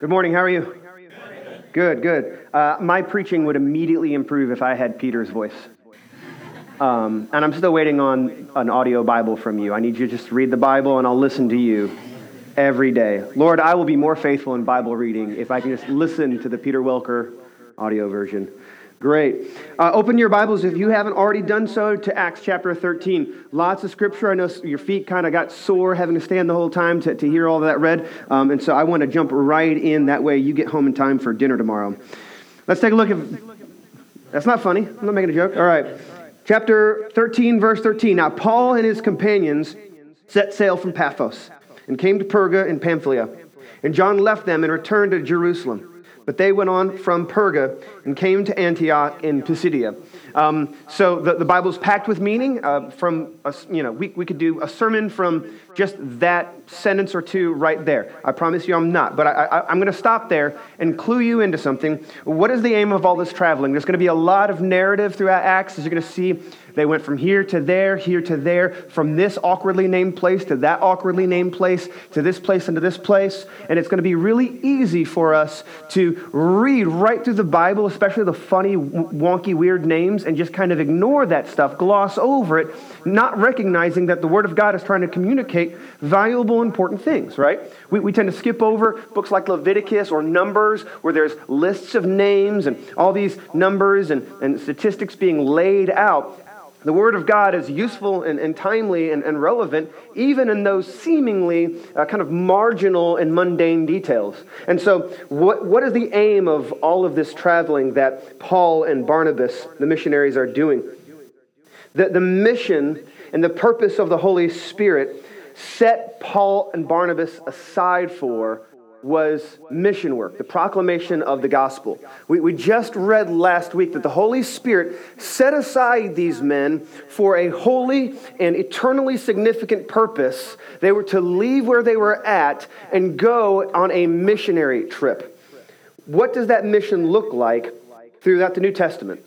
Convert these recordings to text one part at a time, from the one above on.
Good morning. How are you? Good, good. Uh, my preaching would immediately improve if I had Peter's voice. Um, and I'm still waiting on an audio Bible from you. I need you to just read the Bible and I'll listen to you every day. Lord, I will be more faithful in Bible reading if I can just listen to the Peter Welker audio version. Great. Uh, open your Bibles if you haven't already done so to Acts chapter 13. Lots of scripture. I know your feet kind of got sore having to stand the whole time to, to hear all that read. Um, and so I want to jump right in. That way you get home in time for dinner tomorrow. Let's take a look at. That's not funny. I'm not making a joke. All right. Chapter 13, verse 13. Now, Paul and his companions set sail from Paphos and came to Perga in Pamphylia. And John left them and returned to Jerusalem. But they went on from Perga and came to Antioch in Pisidia. Um, so the, the Bible is packed with meaning. Uh, from a, you know, we, we could do a sermon from just that sentence or two right there. I promise you I'm not. But I, I, I'm going to stop there and clue you into something. What is the aim of all this traveling? There's going to be a lot of narrative throughout Acts, as you're going to see they went from here to there, here to there, from this awkwardly named place to that awkwardly named place, to this place and to this place. And it's going to be really easy for us to read right through the Bible, especially the funny, wonky, weird names, and just kind of ignore that stuff, gloss over it, not recognizing that the Word of God is trying to communicate valuable, important things, right? We, we tend to skip over books like Leviticus or Numbers, where there's lists of names and all these numbers and, and statistics being laid out. The Word of God is useful and, and timely and, and, relevant, even in those seemingly uh, kind of marginal and mundane details. And so, what, what is the aim of all of this traveling that Paul and Barnabas, the missionaries, are doing? The, the mission and the purpose of the Holy Spirit set Paul and Barnabas aside for was mission work, the proclamation of the gospel. We, we just read last week that the Holy Spirit set aside these men for a holy and eternally significant purpose. They were to leave where they were at and go on a missionary trip. What does that mission look like throughout the New Testament?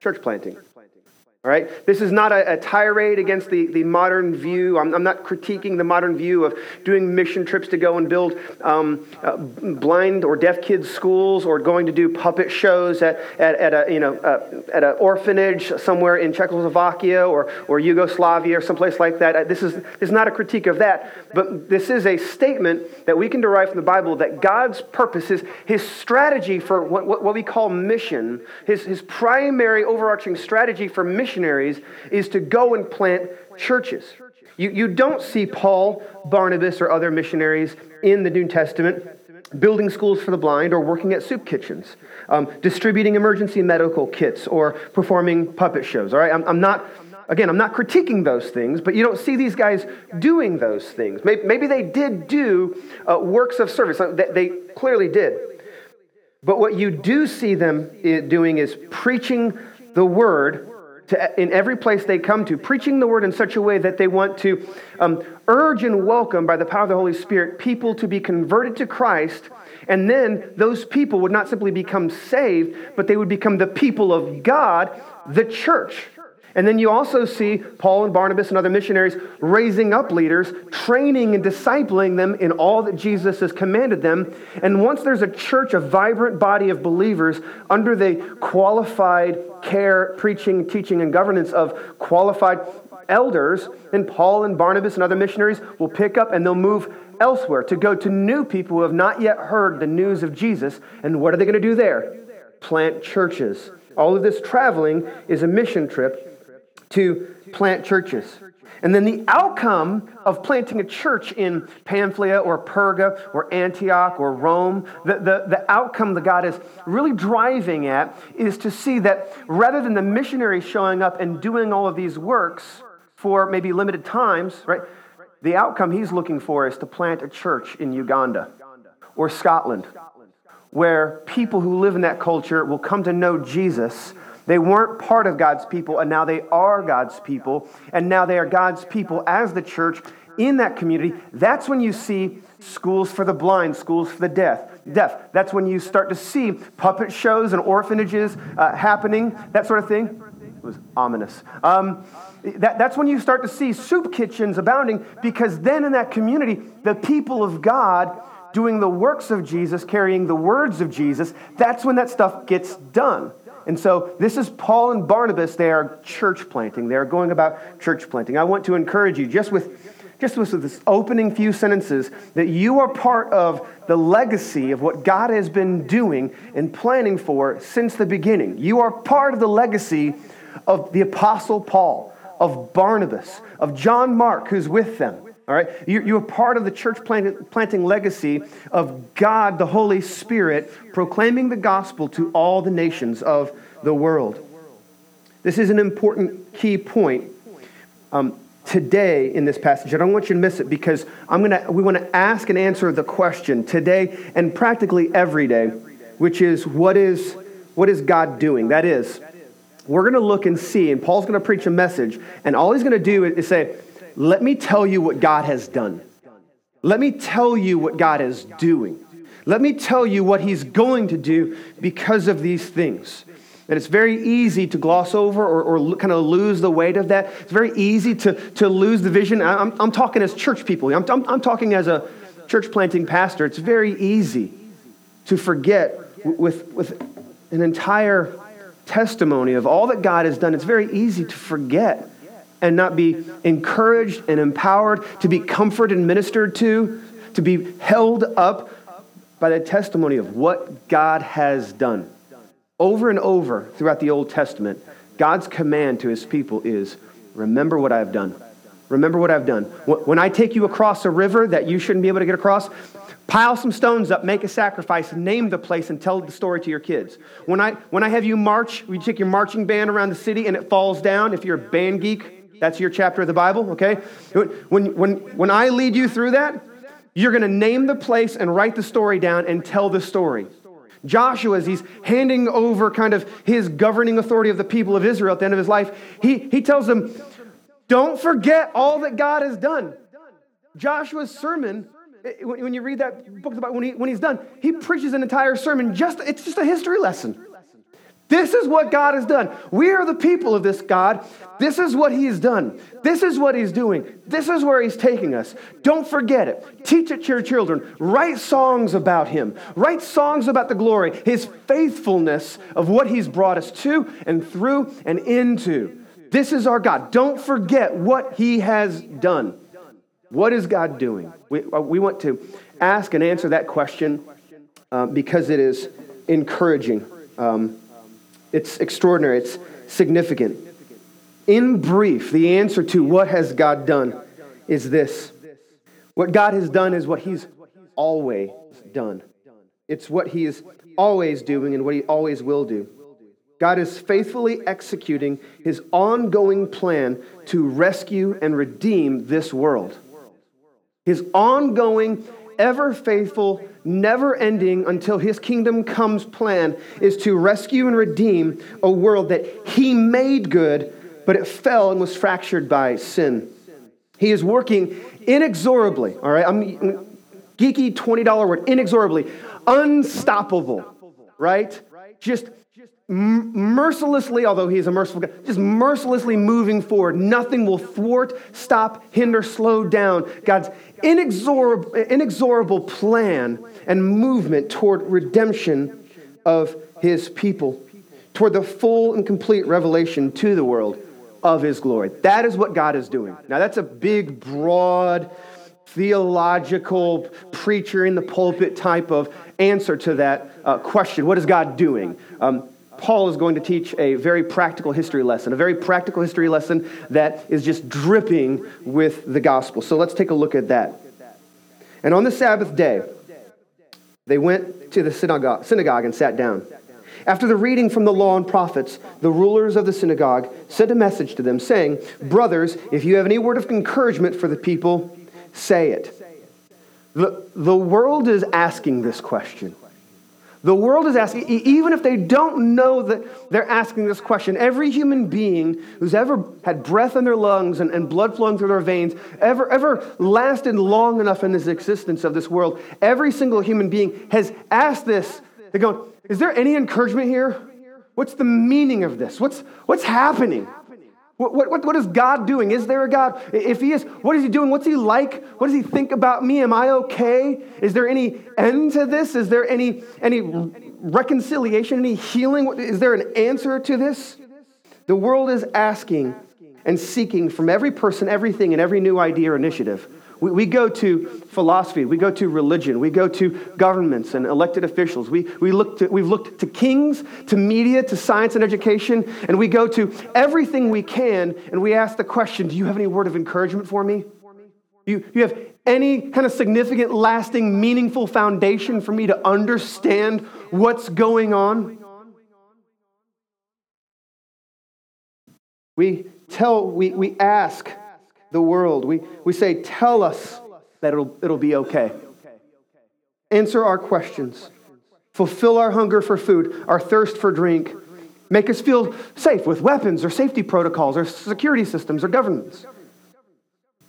Church planting. All right? This is not a, a tirade against the, the modern view. I'm, I'm, not critiquing the modern view of doing mission trips to go and build um, uh, blind or deaf kids' schools or going to do puppet shows at, at, at a, you know, uh, at an orphanage somewhere in Czechoslovakia or, or Yugoslavia or someplace like that. Uh, this is, this is not a critique of that, but this is a statement that we can derive from the Bible that God's purposes, his, his strategy for what, what, what we call mission, his, his primary overarching strategy for mission missionaries is to go and plant churches. You, you don't see Paul, Barnabas, or other missionaries in the New Testament building schools for the blind or working at soup kitchens, um, distributing emergency medical kits or performing puppet shows. All right, I'm, I'm not. Again, I'm not critiquing those things, but you don't see these guys doing those things. Maybe, maybe they did do uh, works of service. They, they clearly did. But what you do see them eh, doing is preaching the word to, in every place they come to, preaching the word in such a way that they want to um, urge and welcome by the power of the Holy Spirit people to be converted to Christ. And then those people would not simply become saved, but they would become the people of God, the church. And then you also see Paul and Barnabas and other missionaries raising up leaders, training and discipling them in all that Jesus has commanded them. And once there's a church, a vibrant body of believers under the qualified care, preaching, teaching, and governance of qualified elders, then Paul and Barnabas and other missionaries will pick up and they'll move elsewhere to go to new people who have not yet heard the news of Jesus. And what are they going to do there? Plant churches. All of this traveling is a mission trip to plant churches. And then the outcome of planting a church in Pamphylia or Perga or Antioch or Rome, the, the, the outcome that God is really driving at is to see that rather than the missionary showing up and doing all of these works for maybe limited times, right? The outcome he's looking for is to plant a church in Uganda or Scotland, where people who live in that culture will come to know Jesus they weren't part of God's people, and now they are God's people, and now they are God's people as the church in that community. That's when you see schools for the blind, schools for the deaf. Deaf. That's when you start to see puppet shows and orphanages uh, happening, that sort of thing. It was ominous. Um, that, that's when you start to see soup kitchens abounding because then in that community, the people of God doing the works of Jesus, carrying the words of Jesus, that's when that stuff gets done. And so this is Paul and Barnabas. They are church planting. They are going about church planting. I want to encourage you just with just with this opening few sentences that you are part of the legacy of what God has been doing and planning for since the beginning. You are part of the legacy of the apostle Paul, of Barnabas, of John Mark who's with them. All right? You, are part of the church planting legacy of God, the Holy Spirit, proclaiming the gospel to all the nations of the world. This is an important key point um, today in this passage. I don't want you to miss it because I'm gonna, we want to ask and answer the question today and practically every day, which is what is, what is God doing? That is, we're going to look and see, and Paul's going to preach a message, and all he's going to do is say, let me tell you what God has done. Let me tell you what God is doing. Let me tell you what He's going to do because of these things. And it's very easy to gloss over or, or kind of lose the weight of that. It's very easy to, to lose the vision. I'm, I'm talking as church people, I'm, I'm, I'm talking as a church planting pastor. It's very easy to forget with, with an entire testimony of all that God has done. It's very easy to forget and not be encouraged and empowered, to be comforted and ministered to, to be held up by the testimony of what God has done. Over and over throughout the Old Testament, God's command to his people is remember what I've done. Remember what I've done. When I take you across a river that you shouldn't be able to get across, pile some stones up, make a sacrifice, name the place, and tell the story to your kids. When I, when I have you march, you take your marching band around the city and it falls down, if you're a band geek, that's your chapter of the Bible, okay? When, when, when I lead you through that, you're going to name the place and write the story down and tell the story. Joshua, as he's handing over kind of his governing authority of the people of Israel at the end of his life, he, he tells them, Don't forget all that God has done. Joshua's sermon, eh, when you read that book when, he, when he's done, he preaches an entire sermon. Just It's just a history lesson. This is what God has done. We are the people of this God. This is what He has done. This is what He's doing. This is where He's taking us. Don't forget it. Teach it to your children. Write songs about Him. Write songs about the glory, His faithfulness of what He's brought us to and through and into. This is our God. Don't forget what He has done. What is God doing? We, uh, we want to ask and answer that question uh, because it is encouraging. Um, it's extraordinary, it's significant. In brief, the answer to what has God done is this what God has done is what He's always done. It's what He is always doing and what He always will do. God is faithfully executing His ongoing plan to rescue and redeem this world. His ongoing, ever faithful, never ending until his kingdom comes plan is to rescue and redeem a world that he made good, but it fell and was fractured by sin. He is working inexorably, all right? I'm geeky $20 word, inexorably, unstoppable, right? Just mercilessly, although he is a merciful God, just mercilessly moving forward. Nothing will thwart, stop, hinder, slow down God's inexorable, inexorable plan and movement toward redemption of his people, toward the full and complete revelation to the world of his glory. That is what God is doing. Now, that's a big, broad, theological, preacher in the pulpit type of answer to that uh, question. What is God doing? Um, Paul is going to teach a very practical history lesson, a very practical history lesson that is just dripping with the gospel. So let's take a look at that. And on the Sabbath day, they went to the synagogue, synagogue and sat down. After the reading from the law and prophets, the rulers of the synagogue sent a message to them, saying, Brothers, if you have any word of encouragement for the people, say it. The, the world is asking this question. The world is asking, even if they don't know that they're asking this question, every human being who's ever had breath in their lungs and, and blood flowing through their veins, ever, ever lasted long enough in this existence of this world, every single human being has asked this. They're going, is there any encouragement here? What's the meaning of this? What's, what's happening? What, what, what is God doing? Is there a God? If He is, what is He doing? What's He like? What does He think about me? Am I okay? Is there any end to this? Is there any, any reconciliation, any healing? Is there an answer to this? The world is asking and seeking from every person, everything, and every new idea or initiative. We, we go to philosophy, we go to religion, we go to governments and elected officials. We, we look to, we've looked to kings, to media, to science and education, and we go to everything we can and we ask the question Do you have any word of encouragement for me? You, you have any kind of significant, lasting, meaningful foundation for me to understand what's going on? We tell, we, we ask the world. We, we say, Tell us that it'll, it'll be okay. Answer our questions. Fulfill our hunger for food, our thirst for drink. Make us feel safe with weapons or safety protocols or security systems or governments.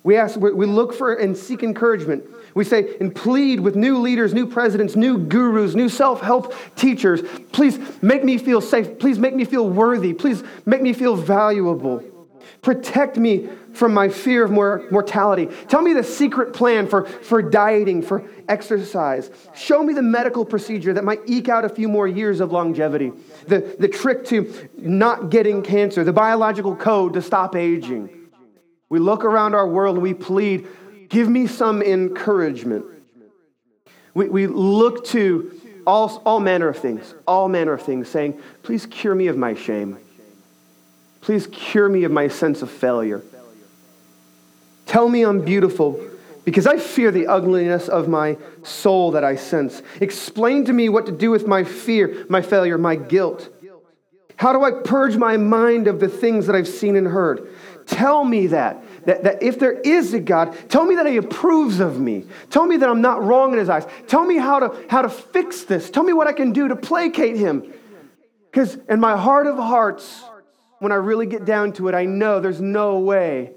We ask, we look for and seek encouragement. We say and plead with new leaders, new presidents, new gurus, new self help teachers. Please make me feel safe. Please make me feel worthy. Please make me feel valuable. Protect me from my fear of mortality. Tell me the secret plan for, for dieting, for exercise. Show me the medical procedure that might eke out a few more years of longevity. The, the trick to not getting cancer, the biological code to stop aging. We look around our world and we plead, give me some encouragement. We, we look to all, all manner of things, all manner of things, saying, please cure me of my shame. Please cure me of my sense of failure. Tell me I'm beautiful because I fear the ugliness of my soul that I sense. Explain to me what to do with my fear, my failure, my guilt. How do I purge my mind of the things that I've seen and heard? Tell me that, that, that if there is a God, tell me that He approves of me. Tell me that I'm not wrong in His eyes. Tell me how to, how to fix this. Tell me what I can do to placate Him. Because in my heart of hearts, when I really get down to it, I know there's no way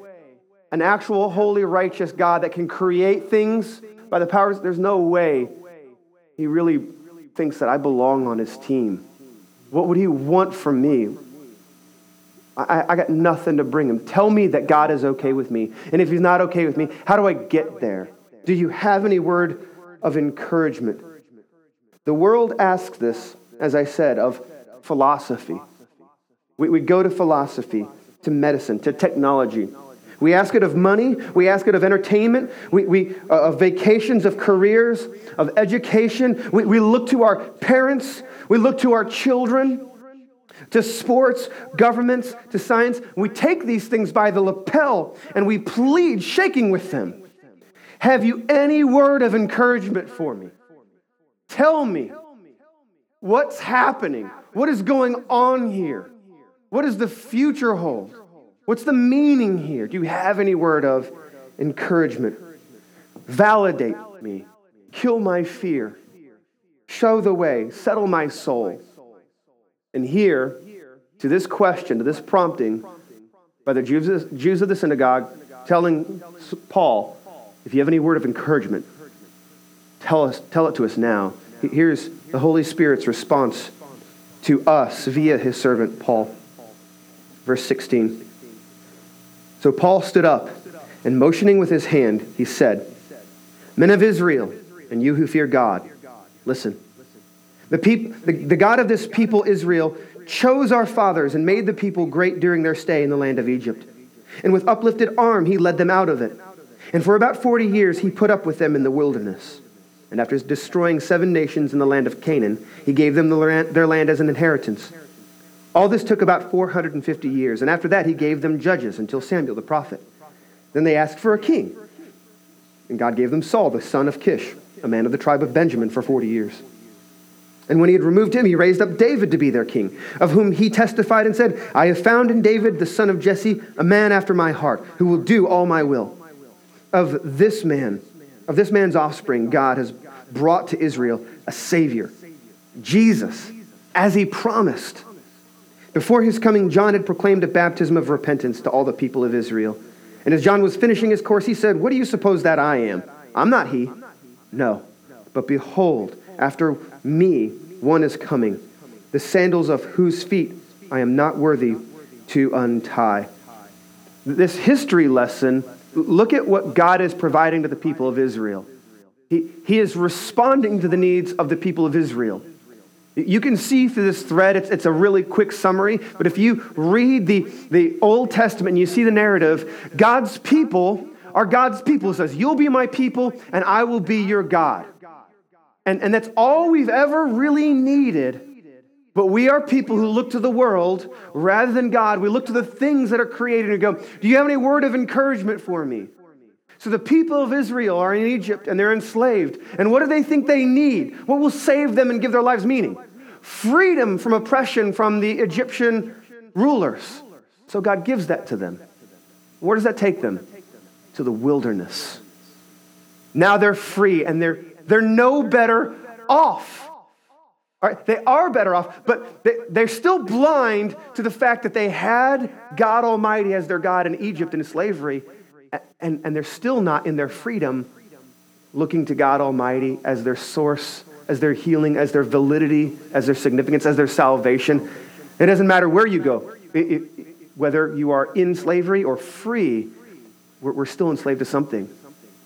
an actual holy, righteous God that can create things by the powers, there's no way he really thinks that I belong on his team. What would he want from me? I, I, got nothing to bring him. Tell me that God is okay with me. And if he's not okay with me, how do I get there? Do you have any word of encouragement? The world asks this, as I said, of philosophy. We, we go to philosophy, to medicine, to technology. We ask it of money. We ask it of entertainment. We, we, uh, of vacations, of careers, of education. We, we look to our parents. We look to our children, to sports, governments, to science. We take these things by the lapel and we plead, shaking with them. Have you any word of encouragement for me? Tell me what's happening. What is going on here? What does the future hold? What's the meaning here? Do you have any word of encouragement? Validate me. Kill my fear. Show the way. Settle my soul. And here, to this question, to this prompting, by the Jews, of the synagogue telling Paul, if you have any word of encouragement, tell, us, tell it to us now. Here's the Holy Spirit's response to us via his servant Paul. Verse 16. So Paul stood up, and motioning with his hand, he said, Men of Israel, and you who fear God, listen. The, peop- the, the God of this people, Israel, chose our fathers and made the people great during their stay in the land of Egypt. And with uplifted arm, he led them out of it. And for about 40 years, he put up with them in the wilderness. And after destroying seven nations in the land of Canaan, he gave them their land as an inheritance. All this took about 450 years, and after that he gave them judges until Samuel the prophet. Then they asked for a king, and God gave them Saul, the son of Kish, a man of the tribe of Benjamin, for 40 years. And when he had removed him, he raised up David to be their king, of whom he testified and said, I have found in David, the son of Jesse, a man after my heart, who will do all my will. Of this man, of this man's offspring, God has brought to Israel a Savior, Jesus, as he promised. Before his coming, John had proclaimed a baptism of repentance to all the people of Israel. And as John was finishing his course, he said, What do you suppose that I am? I'm not he. No. But behold, after me, one is coming, the sandals of whose feet I am not worthy to untie. this history lesson, look at what God is providing to the people of Israel. He, he is responding to the needs of the people of Israel. You can see through this thread, it's, it's a really quick summary, but if you read the, the Old Testament and you see the narrative, God's people are God's people. It says, You'll be my people, and I will be your God. And, and that's all we've ever really needed. But we are people who look to the world rather than God. We look to the things that are created and go, Do you have any word of encouragement for me? So the people of Israel are in Egypt and they're enslaved. And what do they think they need? What will save them and give their lives meaning? Freedom from oppression from the Egyptian rulers. So God gives that to them. Where does that take them? To the wilderness. Now they're free and they're, they're no better off. All right, they are better off, but they, they're still blind to the fact that they had God Almighty as their God in Egypt in slavery, and, and they're still not in their freedom looking to God Almighty as their source, as their healing, as their validity, as their significance, as their salvation. It doesn't matter where you go, it, it, whether you are in slavery or free, we're, we're still enslaved to something.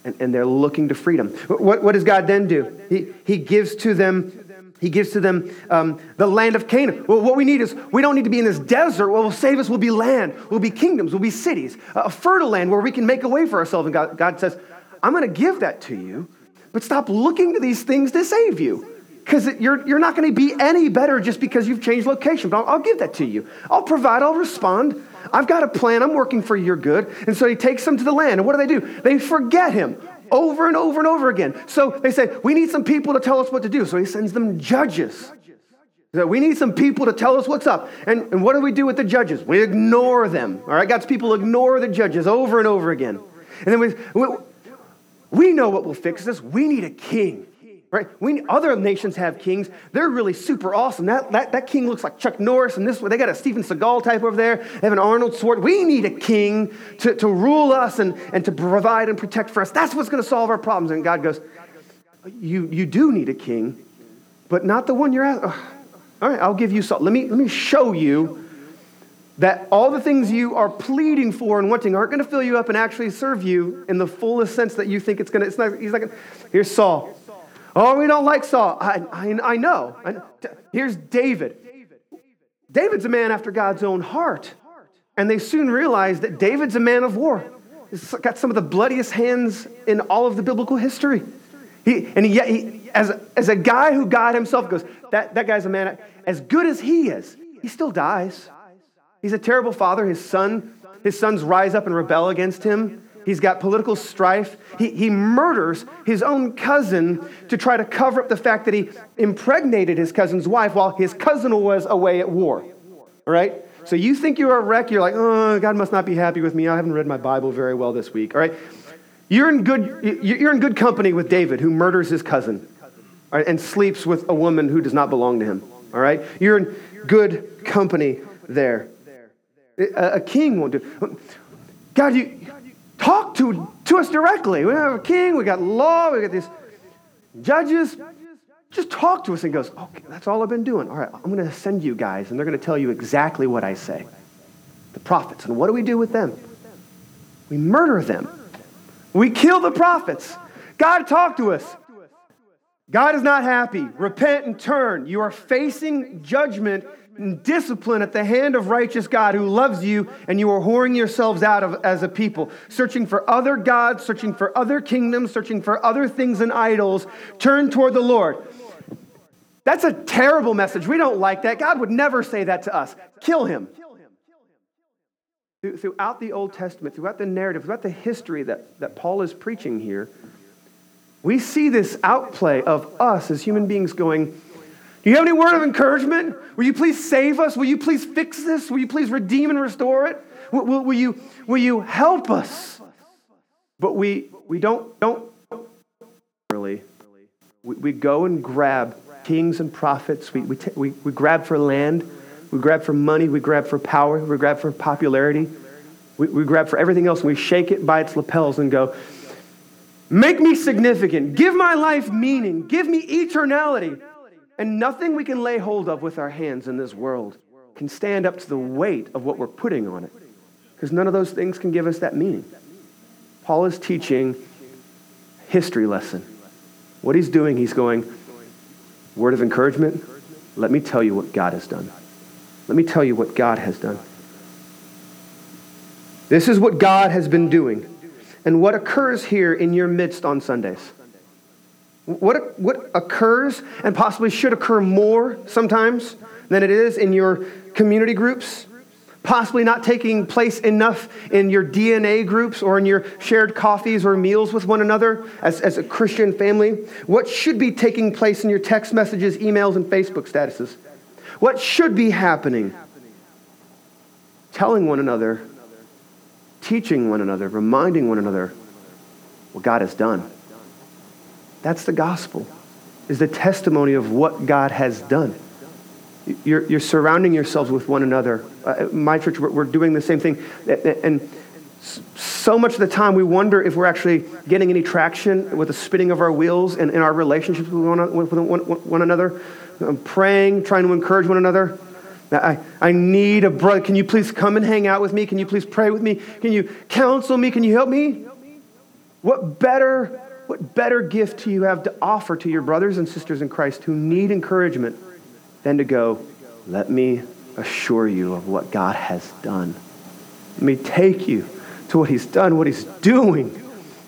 And, and they're looking to freedom. What, what does God then do? He, he gives to them he gives to them um, the land of Canaan. Well, what we need is we don't need to be in this desert. What will save us will be land, will be kingdoms, will be cities, a fertile land where we can make a way for ourselves. And God, God says, I'm going to give that to you, but stop looking to these things to save you. Because you're, you're not going to be any better just because you've changed location. But I'll, I'll give that to you. I'll provide, I'll respond. I've got a plan. I'm working for your good. And so he takes them to the land. And what do they do? They forget him over and over and over again. So they say, We need some people to tell us what to do. So he sends them judges. That we need some people to tell us what's up. And, and what do we do with the judges? We ignore them. All right, God's people ignore the judges over and over again. And then we, we, we know what will fix this. We need a king. Right? We, other nations have kings. They're really super awesome. That, that, that king looks like Chuck Norris, and this they got a Steven Seagal type over there. They have an Arnold Schwarzenegger. We need a king to, to rule us and, and to provide and protect for us. That's what's going to solve our problems. And God goes, you, you do need a king, but not the one you're at. All right, I'll give you Saul. Let me, let me show you that all the things you are pleading for and wanting aren't going to fill you up and actually serve you in the fullest sense that you think it's going to. It's not, he's like, here's Saul. Oh, we don't like Saul. I, I, I know. Here's David. David's a man after God's own heart. And they soon realize that David's a man of war. He's got some of the bloodiest hands in all of the biblical history. He, and yet, he, as, as a guy who God himself goes, that, that guy's a man, as good as he is, he still dies. He's a terrible father. His son, his sons rise up and rebel against him. He's got political strife. He, he murders his own cousin to try to cover up the fact that he impregnated his cousin's wife while his cousin was away at war. All right? So you think you're a wreck, you're like, oh, God must not be happy with me. I haven't read my Bible very well this week. All right? You're in good, you're in good company with David, who murders his cousin all right, and sleeps with a woman who does not belong to him. All right? You're in good company there. A, a king won't do. God, you, talk to, to us directly. We have a king, we got law, we got these judges. Just talk to us and goes, okay, that's all I've been doing. All right, I'm going to send you guys, and they're going to tell you exactly what I say. The prophets. And what do we do with them? We murder them. We kill the prophets. God, talk to us. God is not happy. Repent and turn. You are facing judgment discipline at the hand of righteous God who loves you, and you are whoring yourselves out of, as a people, searching for other gods, searching for other kingdoms, searching for other things and idols. Turn toward the Lord. That's a terrible message. We don't like that. God would never say that to us. Kill him. Throughout the Old Testament, throughout the narrative, throughout the history that, that Paul is preaching here, we see this outplay of us as human beings going, do you have any word of encouragement? Will you please save us? Will you please fix this? Will you please redeem and restore it? Will, will, will you, will you help us? But we, we don't, don't really. We, we go and grab kings and prophets. We, we, t- we, we grab for land. We grab for money. We grab for power. We grab for popularity. We, we grab for everything else and we shake it by its lapels and go, Make me significant. Give my life meaning. Give me eternality. And nothing we can lay hold of with our hands in this world can stand up to the weight of what we're putting on it. because none of those things can give us that meaning. Paul is teaching history lesson. What he's doing, he's going, word of encouragement, let me tell you what God has done. Let me tell you what God has done. This is what God has been doing and what occurs here in your midst on Sundays. What, what occurs and possibly should occur more sometimes than it is in your community groups, possibly not taking place enough in your DNA groups or in your shared coffees or meals with one another as, as a Christian family. What should be taking place in your text messages, emails, and Facebook statuses? What should be happening? Telling one another, teaching one another, reminding one another what God has done. That's the gospel, is the testimony of what God has done. You're, you're surrounding yourselves with one another. Uh, my church, we're, we're doing the same thing. And so much of the time we wonder if we're actually getting any traction with the spinning of our wheels and in our relationships with one, with one, one another. I'm praying, trying to encourage one another. I, I need a brother. Can you please come and hang out with me? Can you please pray with me? Can you counsel me? Can you help me? What better, what better gift do you have to offer to your brothers and sisters in Christ who need encouragement than to go, let me assure you of what God has done. Let me take you to what he's done, what he's doing,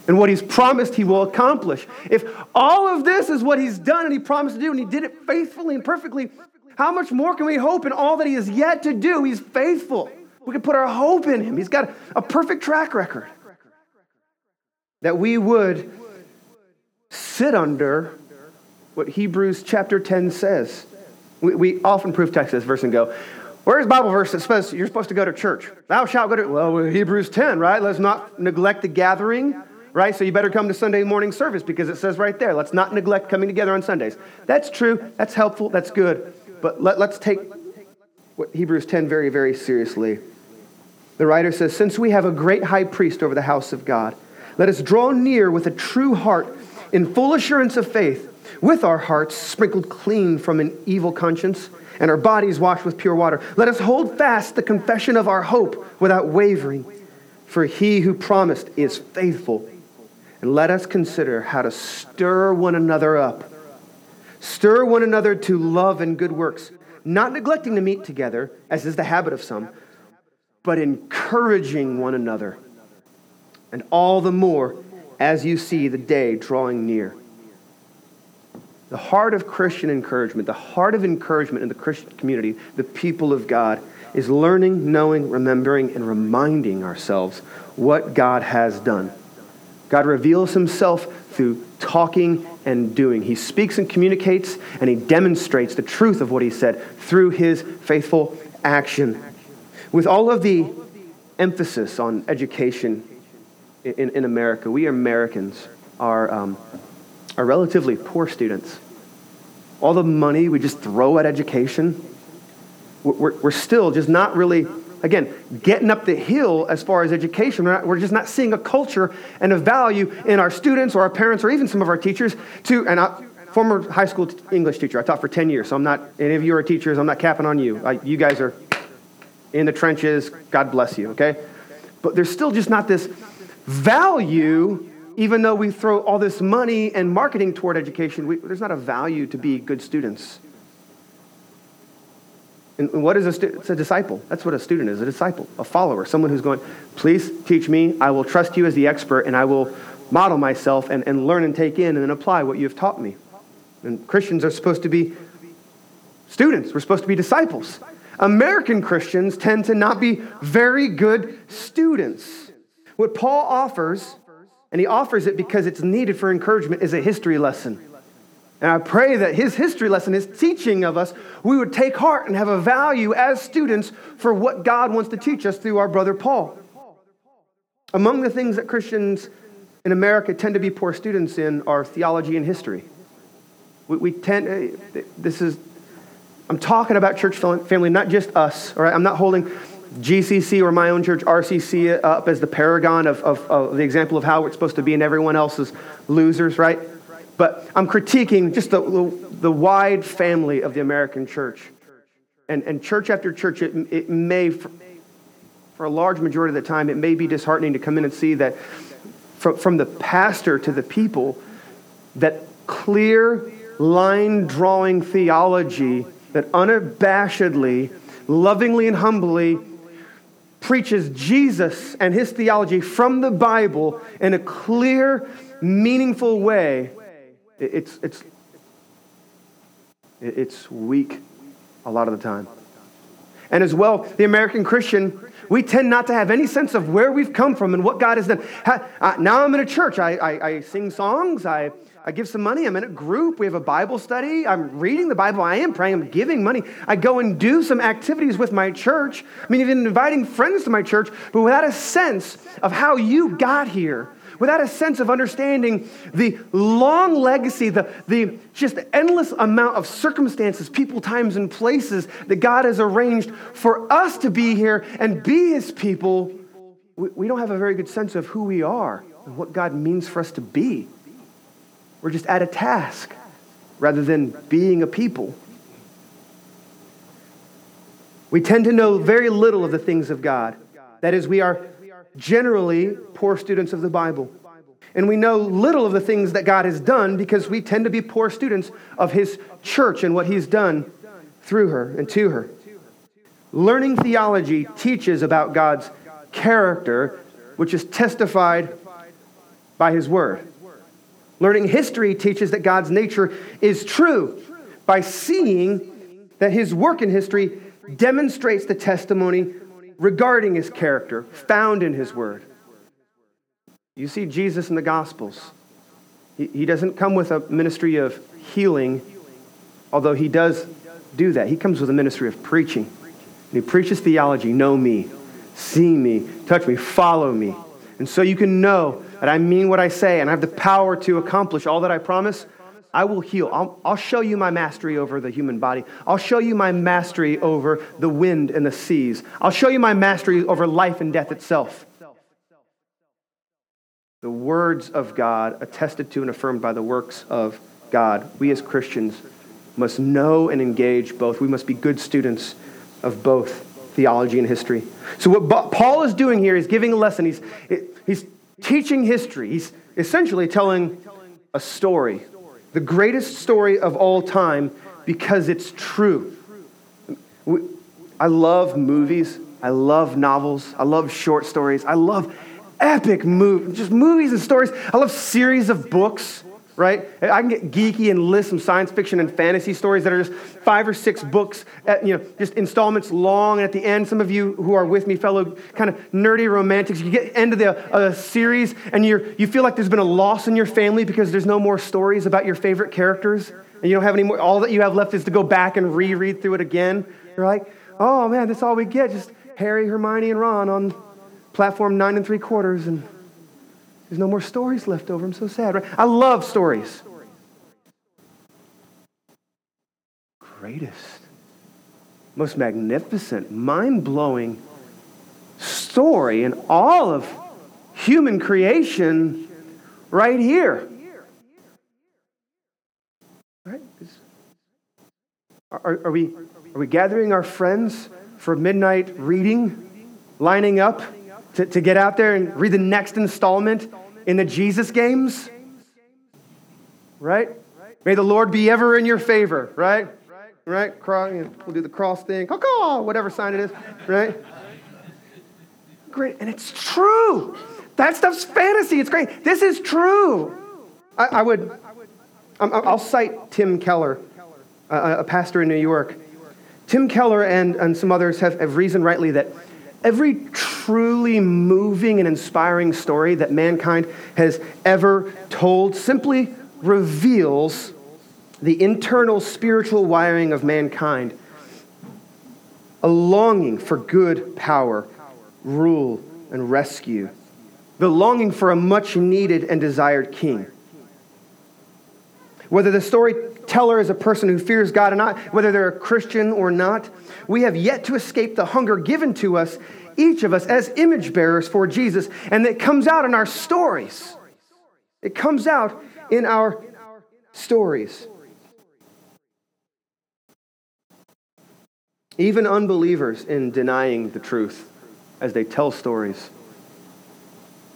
and what he's promised he will accomplish. If all of this is what he's done and he promised to do, and he did it faithfully and perfectly, how much more can we hope in all that he has yet to do? He's faithful. We can put our hope in him. He's got a perfect track record. That we would sit under what Hebrews chapter 10 says. We, we often proof text this verse and go, Where's Bible verse that says you're supposed to go to church? Thou shalt go to, well, Hebrews 10, right? Let's not neglect the gathering, right? So you better come to Sunday morning service because it says right there, let's not neglect coming together on Sundays. That's true. That's helpful. That's good. But let, let's take what Hebrews 10 very, very seriously. The writer says, Since we have a great high priest over the house of God, let us draw near with a true heart in full assurance of faith, with our hearts sprinkled clean from an evil conscience and our bodies washed with pure water. Let us hold fast the confession of our hope without wavering, for he who promised is faithful. And let us consider how to stir one another up. Stir one another to love and good works, not neglecting to meet together, as is the habit of some, but encouraging one another. And all the more as you see the day drawing near. The heart of Christian encouragement, the heart of encouragement in the Christian community, the people of God, is learning, knowing, remembering, and reminding ourselves what God has done. God reveals himself through talking and doing. He speaks and communicates, and he demonstrates the truth of what he said through his faithful action. With all of the emphasis on education in, in America, we Americans are. Um, are relatively poor students. All the money we just throw at education, we're, we're still just not really, again, getting up the hill as far as education. We're, not, we're just not seeing a culture and a value in our students or our parents or even some of our teachers to, and I, former high school English teacher. I taught for 10 years, so I'm not, any of you are teachers, I'm not capping on you. I, you guys are in the trenches. God bless you, okay? But there's still just not this value even though we throw all this money and marketing toward education, we, there's not a value to be good students. And what is a student? It's a disciple. That's what a student is a disciple, a follower, someone who's going, please teach me. I will trust you as the expert, and I will model myself and, and learn and take in and then apply what you've taught me. And Christians are supposed to be students, we're supposed to be disciples. American Christians tend to not be very good students. What Paul offers and he offers it because it's needed for encouragement, is a history lesson. And I pray that his history lesson, his teaching of us, we would take heart and have a value as students for what God wants to teach us through our brother Paul. Among the things that Christians in America tend to be poor students in are theology and history. We, we tend, uh, this is, I'm talking about church family, not just us, all right? I'm not holding GCC or my own church, RCC, uh, up as the paragon of, of, of, the example of how it's supposed to be, and everyone else is losers, right? But I'm critiquing just the, the, the wide family of the American church. And, and church after church, it, it may, for, for a large majority of the time, it may be disheartening to come in and see that from, from the pastor to the people, that clear line drawing theology that unabashedly, lovingly, and humbly preaches Jesus and his theology from the Bible in a clear, meaningful way, it's, it's, it's weak a lot of the time. And as well, the American Christian, we tend not to have any sense of where we've come from and what God has done. Uh, now I'm in a church. I, I, I sing songs. I, I give some money. I'm in a group. We have a Bible study. I'm reading the Bible. I am praying. I'm giving money. I go and do some activities with my church. I mean, even inviting friends to my church, but without a sense of how you got here without a sense of understanding the long legacy, the, the just endless amount of circumstances, people, times, and places that God has arranged for us to be here and be His people, we, we don't have a very good sense of who we are and what God means for us to be. We're just at a task rather than being a people. We tend to know very little of the things of God. That is, we are generally poor students of the Bible. And we know little of the things that God has done because we tend to be poor students of His church and what He's done through her and to her. Learning theology teaches about God's character, which is testified by His Word. Learning history teaches that God's nature is true by seeing that His work in history demonstrates the testimony regarding his character found in his word. You see Jesus in the Gospels. He, doesn't come with a ministry of healing, although he does do that. He comes with a ministry of preaching. And he preaches theology know me, see me, touch me, follow me. And so you can know that I mean what I say and I have the power to accomplish all that I promise. I will heal. I'll, I'll, show you my mastery over the human body. I'll show you my mastery over the wind and the seas. I'll show you my mastery over life and death itself. The words of God, attested to and affirmed by the works of God. We as Christians must know and engage both. We must be good students of both theology and history. So, what Paul is doing here is giving a lesson. He's, he's teaching history, he's essentially telling a story the greatest story of all time because it's true. I love movies. I love novels. I love short stories. I love epic movies, just movies and stories. I love series of books right? I can get geeky and list some science fiction and fantasy stories that are just five or six books, at, you know, just installments long. And at the end, some of you who are with me, fellow kind of nerdy romantics, you get end of the uh, series and you you feel like there's been a loss in your family because there's no more stories about your favorite characters. And you don't have any more, all that you have left is to go back and reread through it again. You're like, oh man, that's all we get. Just Harry, Hermione, and Ron on platform nine and three quarters. And there's no more stories left over. I'm so sad, right? I love stories. Greatest, most magnificent, mind blowing story in all of human creation right here. Right? Are, are, we, are we gathering our friends for midnight reading, lining up? To, to get out there and read the next installment in the Jesus games? Right? May the Lord be ever in your favor, right? Right? We'll do the cross thing, whatever sign it is, right? Great. And it's true. That stuff's fantasy. It's great. This is true. I, I would, I'll cite Tim Keller, a, a pastor in New York. Tim Keller and, and some others have, have reasoned rightly that every truly moving and inspiring story that mankind has ever told simply reveals the internal spiritual wiring of mankind a longing for good power, rule, and rescue, the longing for a much needed and desired king. Whether the storyteller is a person who fears God or not, whether they're a Christian or not, we have yet to escape the hunger given to us, each of us, as image bearers for Jesus, and it comes out in our stories. It comes out in our stories. Even unbelievers in denying the truth as they tell stories,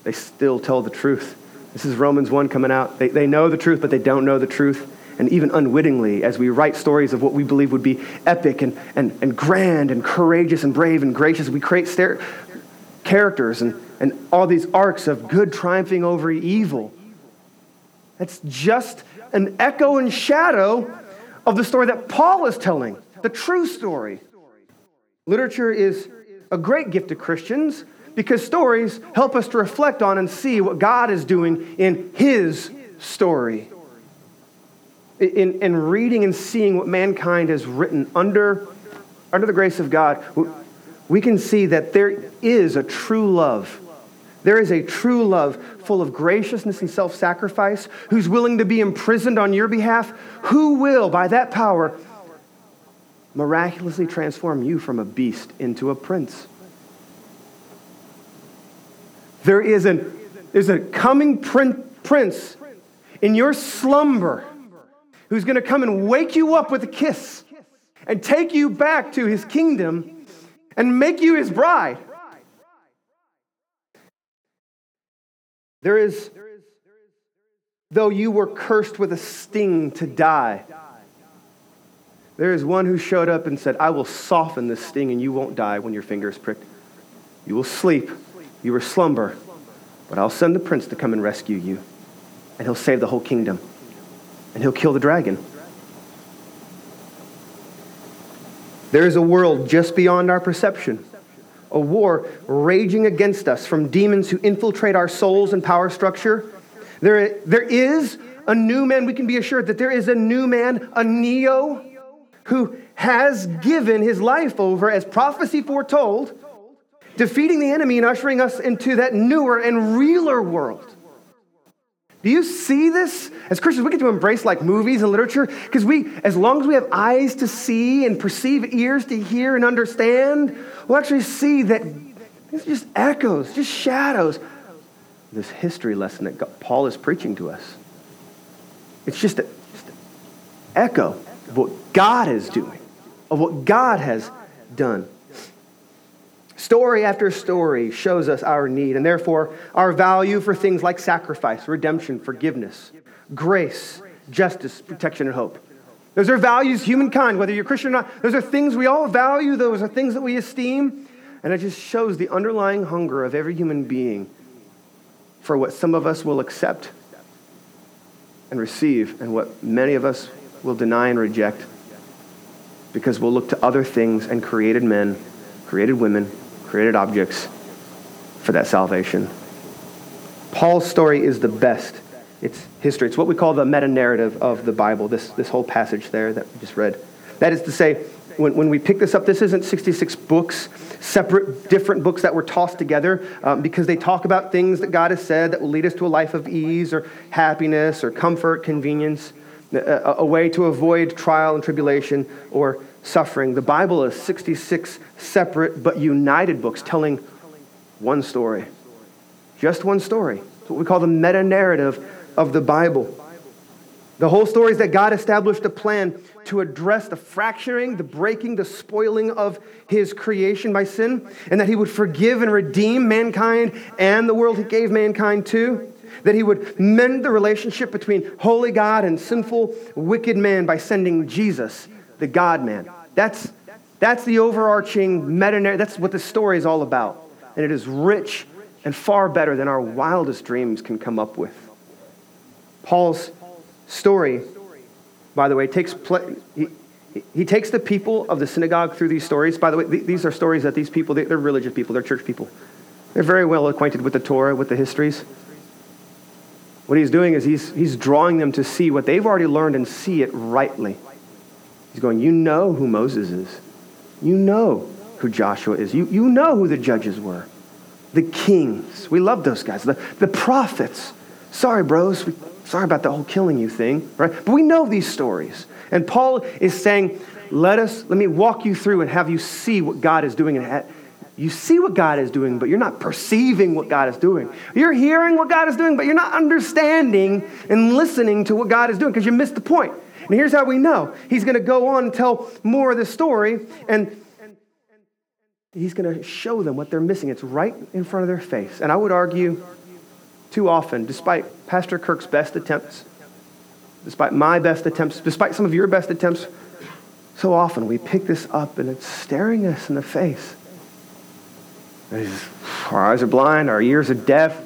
they still tell the truth. This is Romans 1 coming out. They, they know the truth, but they don't know the truth. And even unwittingly, as we write stories of what we believe would be epic and, and, and grand and courageous and brave and gracious, we create characters and, and all these arcs of good triumphing over evil. That's just an echo and shadow of the story that Paul is telling, the true story. Literature is a great gift to Christians because stories help us to reflect on and see what God is doing in His story. In, in reading and seeing what mankind has written under, under the grace of God, we can see that there is a true love. There is a true love full of graciousness and self sacrifice, who's willing to be imprisoned on your behalf, who will, by that power, miraculously transform you from a beast into a prince. There is an, there's a coming prince in your slumber who's going to come and wake you up with a kiss and take you back to his kingdom and make you his bride. There is, though you were cursed with a sting to die, there is one who showed up and said, I will soften this sting and you won't die when your finger is pricked. You will sleep you will slumber, but I'll send the prince to come and rescue you, and he'll save the whole kingdom, and he'll kill the dragon. There is a world just beyond our perception, a war raging against us from demons who infiltrate our souls and power structure. There, there is a new man, we can be assured that there is a new man, a Neo, who has given his life over, as prophecy foretold, defeating the enemy and ushering us into that newer and realer world. Do you see this? As Christians, we get to embrace like movies and literature because we, as long as we have eyes to see and perceive, ears to hear and understand, we'll actually see that it's just echoes, just shadows. This history lesson that God, Paul is preaching to us. It's just, an echo of what God is doing, of what God has done. Story after story shows us our need and therefore our value for things like sacrifice, redemption, forgiveness, grace, justice, protection, and hope. Those are values, humankind, whether you're Christian or not, those are things we all value, those are things that we esteem. And it just shows the underlying hunger of every human being for what some of us will accept and receive, and what many of us will deny and reject because we'll look to other things and created men, created women, created objects for that salvation. Paul's story is the best. It's history. It's what we call the meta narrative of the Bible, this, this whole passage there that we just read. That is to say, when, when we pick this up, this isn't 66 books, separate, different books that were tossed together um, because they talk about things that God has said that will lead us to a life of ease or happiness or comfort, convenience, a, a way to avoid trial and tribulation or suffering. The Bible is 66 separate but united books telling one story. Just one story. It's what we call the meta narrative of the Bible. The whole story is that God established a plan to address the fracturing, the breaking, the spoiling of his creation by sin, and that he would forgive and redeem mankind and the world he gave mankind to. That he would mend the relationship between holy God and sinful, wicked man by sending Jesus, the God man. That's, that's the overarching meta. That's what the story is all about. And it is rich and far better than our wildest dreams can come up with. Paul's story, by the way, takes place. He, he takes the people of the synagogue through these stories. By the way, these are stories that these people, they're religious people, they're church people. They're very well acquainted with the Torah, with the histories. What he's doing is he's, he's drawing them to see what they've already learned and see it rightly. He's going, You know who Moses is. You know who Joshua is. You, you know who the judges were. The kings. We love those guys. The, the prophets. Sorry, bros. We, sorry about the whole killing you thing, right? But we know these stories. And Paul is saying, let us, let me walk you through and have you see what God is doing. And you see what God is doing, but you're not perceiving what God is doing. You're hearing what God is doing, but you're not understanding and listening to what God is doing because you missed the point. And here's how we know He's going to go on and tell more of the story. And He's going to show them what they're missing. It's right in front of their face. And I would argue, too often, despite Pastor Kirk's best attempts, despite my best attempts, despite some of your best attempts, so often we pick this up and it's staring us in the face. Our eyes are blind, our ears are deaf,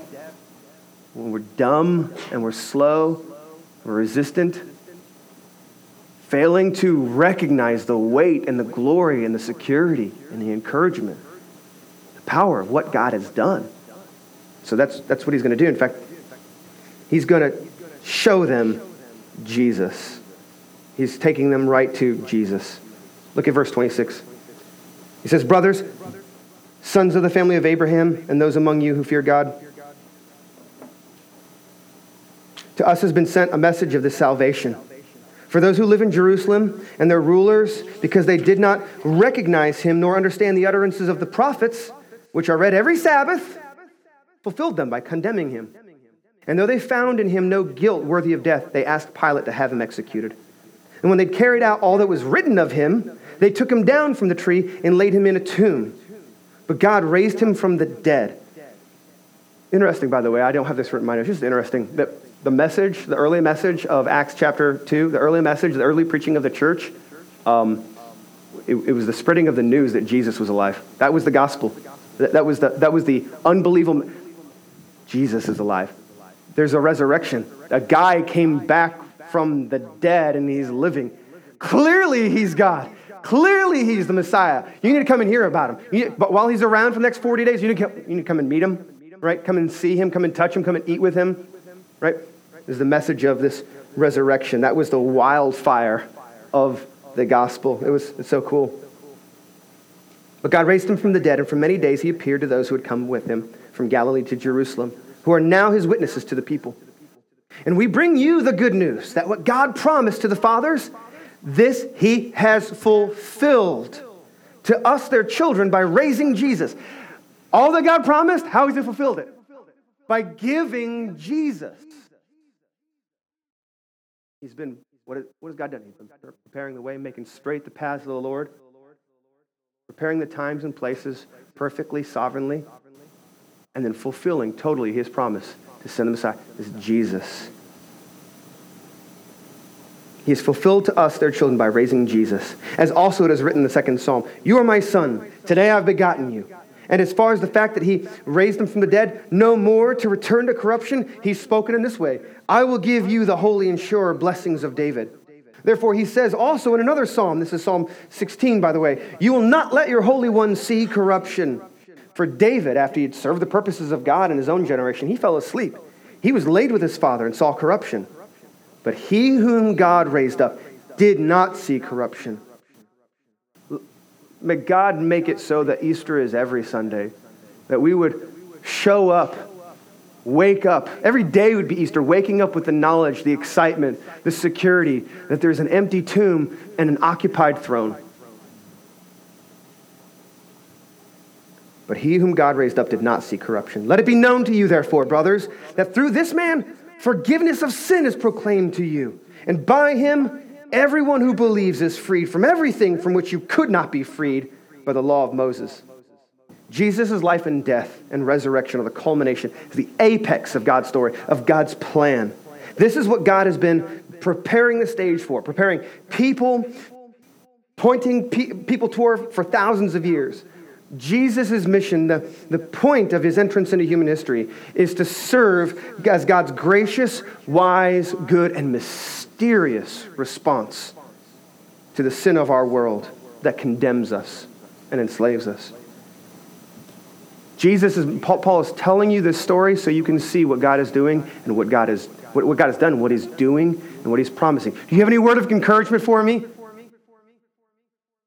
When we're dumb and we're slow, we're resistant, failing to recognize the weight and the glory and the security and the encouragement, the power of what God has done. So that's, that's what he's going to do. In fact, he's going to show them Jesus. He's taking them right to Jesus. Look at verse 26. He says, Brothers, sons of the family of Abraham, and those among you who fear God, to us has been sent a message of this salvation. For those who live in Jerusalem and their rulers, because they did not recognize him nor understand the utterances of the prophets, which are read every Sabbath, fulfilled them by condemning him. And though they found in him no guilt worthy of death, they asked Pilate to have him executed. And when they'd carried out all that was written of him, they took him down from the tree and laid him in a tomb. But God raised him from the dead. Interesting, by the way, I don't have this written in my notes. Just interesting that the message, the early message of Acts chapter 2, the early message, the early preaching of the church, um, it, it, was the spreading of the news that Jesus was alive. That was the gospel. That, that, was, the, that was the unbelievable. Jesus is alive. There's a resurrection. A guy came back from the dead and he's living. Clearly, he's God. Clearly, he's the Messiah. You need to come and hear about him. Need, but while he's around for the next 40 days, you need, to, you need to come and meet him, right? Come and see him, come and touch him, come and eat with him, right? Is the message of this resurrection. That was the wildfire of the gospel. It was it's so cool. But God raised him from the dead, and for many days he appeared to those who had come with him from Galilee to Jerusalem, who are now his witnesses to the people. And we bring you the good news that what God promised to the fathers, this he has fulfilled to us, their children, by raising Jesus. All that God promised, how has he fulfilled it? By giving Jesus. He's been, what, is, what has God done? He's been preparing the way, making straight the paths of the Lord, preparing the times and places perfectly, sovereignly, and then fulfilling totally his promise to send the Messiah is Jesus. He has fulfilled to us, their children, by raising Jesus. As also it is written in the second psalm You are my son. Today I've begotten you. And as far as the fact that he raised him from the dead, no more to return to corruption, he's spoken in this way I will give you the holy and sure blessings of David. Therefore, he says also in another psalm, this is Psalm 16, by the way, you will not let your Holy One see corruption. For David, after he had served the purposes of God in his own generation, he fell asleep. He was laid with his father and saw corruption. But he whom God raised up did not see corruption. May God make it so that Easter is every Sunday, that we would show up, wake up. Every day would be Easter, waking up with the knowledge, the excitement, the security that there's an empty tomb and an occupied throne. But he whom God raised up did not see corruption. Let it be known to you, therefore, brothers, that through this man forgiveness of sin is proclaimed to you. And by him Everyone who believes is freed from everything from which you could not be freed by the law of Moses. Jesus' life and death and resurrection are the culmination, the apex of God's story, of God's plan. This is what God has been preparing the stage for, preparing people, pointing pe- people toward for thousands of years. Jesus' mission, the, the point of his entrance into human history, is to serve as God's gracious, wise, good, and mysterious response to the sin of our world that condemns us and enslaves us. Jesus is, Paul is telling you this story so you can see what God is doing and what God, is, what, what God has done, what he's doing, and what he's promising. Do you have any word of encouragement for me?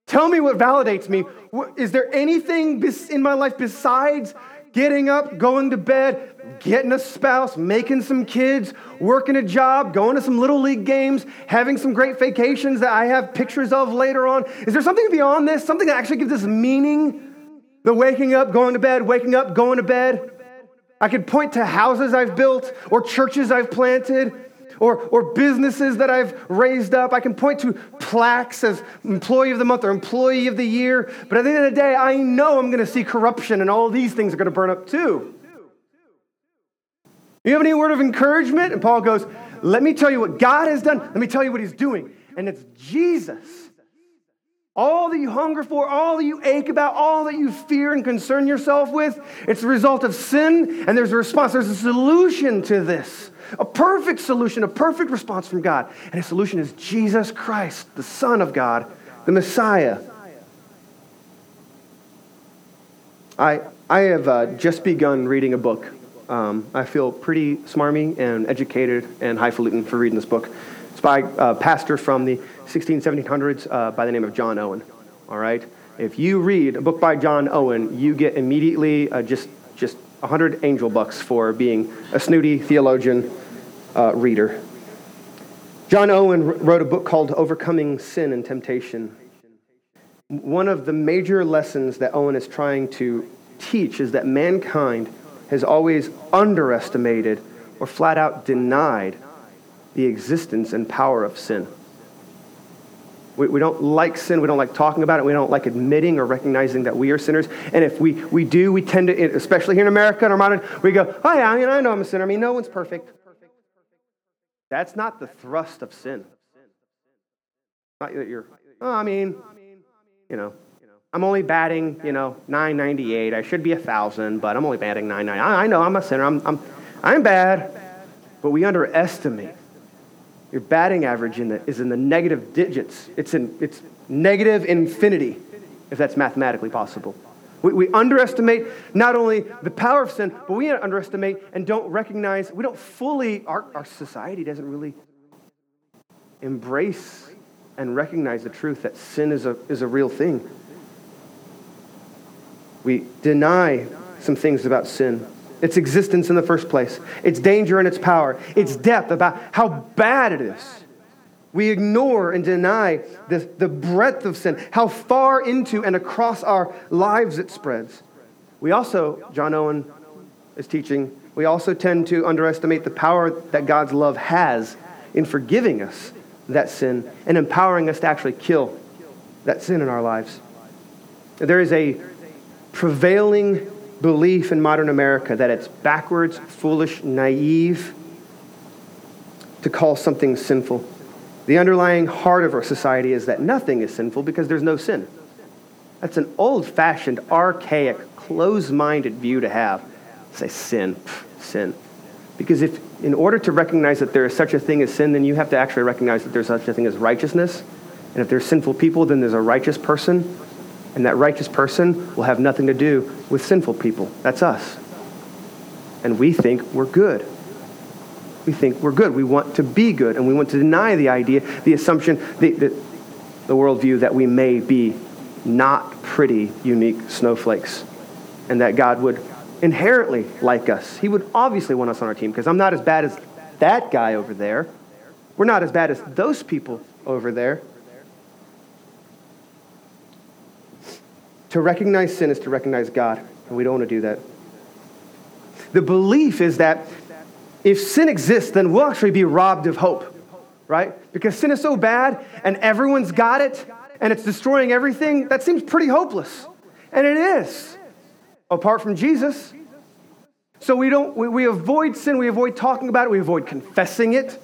Tell me what validates me. Is there anything in my life besides getting up, going to bed, getting a spouse, making some kids, working a job, going to some little league games, having some great vacations that I have pictures of later on? Is there something beyond this? Something that actually gives this meaning? The waking up, going to bed, waking up, going to bed? I could point to houses I've built or churches I've planted or, or businesses that I've raised up. I can point to plaques as employee of the month or employee of the year. But at the end of the day, I know I'm going to see corruption and all these things are going to burn up too. You have any word of encouragement? And Paul goes, Let me tell you what God has done. Let me tell you what he's doing. And it's Jesus. All that you hunger for, all that you ache about, all that you fear and concern yourself with, it's the result of sin, and there's a response. There's a solution to this. A perfect solution, a perfect response from God. And the solution is Jesus Christ, the Son of God, the Messiah. I, I have uh, just begun reading a book. Um, I feel pretty smarmy and educated and highfalutin for reading this book. It's by a pastor from the 16, 1700s uh, by the name of John Owen. All right? If you read a book by John Owen, you get immediately uh, just 100 angel bucks for being a snooty theologian uh, reader. John Owen wrote a book called Overcoming Sin and Temptation. One of the major lessons that Owen is trying to teach is that mankind has always underestimated or flat out denied the existence and power of sin. We, we don't like sin. We don't like talking about it. We don't like admitting or recognizing that we are sinners. And if we, we do, we tend to, especially here in America, in our modern, we go, oh yeah, I mean, I know I'm a sinner. I mean, no one's perfect. That's not the thrust of sin. Not that you're, oh, I mean, you know, I'm only batting, you know, 998. I should be a 1,000, but I'm only batting 990. I, I know I'm a sinner. I'm, I'm, I'm bad. But we underestimate your batting average in the, is in the negative digits. It's, in, it's negative infinity, if that's mathematically possible. We, we underestimate not only the power of sin, but we underestimate and don't recognize, we don't fully, our, our society doesn't really embrace and recognize the truth that sin is a, is a real thing. We deny some things about sin its existence in the first place, its danger and its power, its depth about how bad it is. We ignore and deny the, the breadth of sin, how far into and across our lives it spreads. We also, John Owen is teaching, we also tend to underestimate the power that God's love has in forgiving us that sin and empowering us to actually kill that sin in our lives. There is a prevailing belief in modern America that it's backwards, foolish, naive to call something sinful. The underlying heart of our society is that nothing is sinful because there's no sin. That's an old fashioned, archaic, closed minded view to have. Say sin, sin. Because if, in order to recognize that there is such a thing as sin, then you have to actually recognize that there's such a thing as righteousness. And if there's sinful people, then there's a righteous person and that righteous person will have nothing to do with sinful people. That's us. And we think we're good. We think we're good. We want to be good, and we want to deny the idea, the assumption, the, the, the worldview that we may be not pretty, unique snowflakes, and that God would inherently like us. He would obviously want us on our team because I'm not as bad as that guy over there. We're not as bad as those people over there. To recognize sin is to recognize God, and we don't want to do that. The belief is that if sin exists, then we'll actually be robbed of hope, right? Because sin is so bad and everyone's got it and it's destroying everything, that seems pretty hopeless. And it is, apart from Jesus. So we don't we, we avoid sin, we avoid talking about it, we avoid confessing it.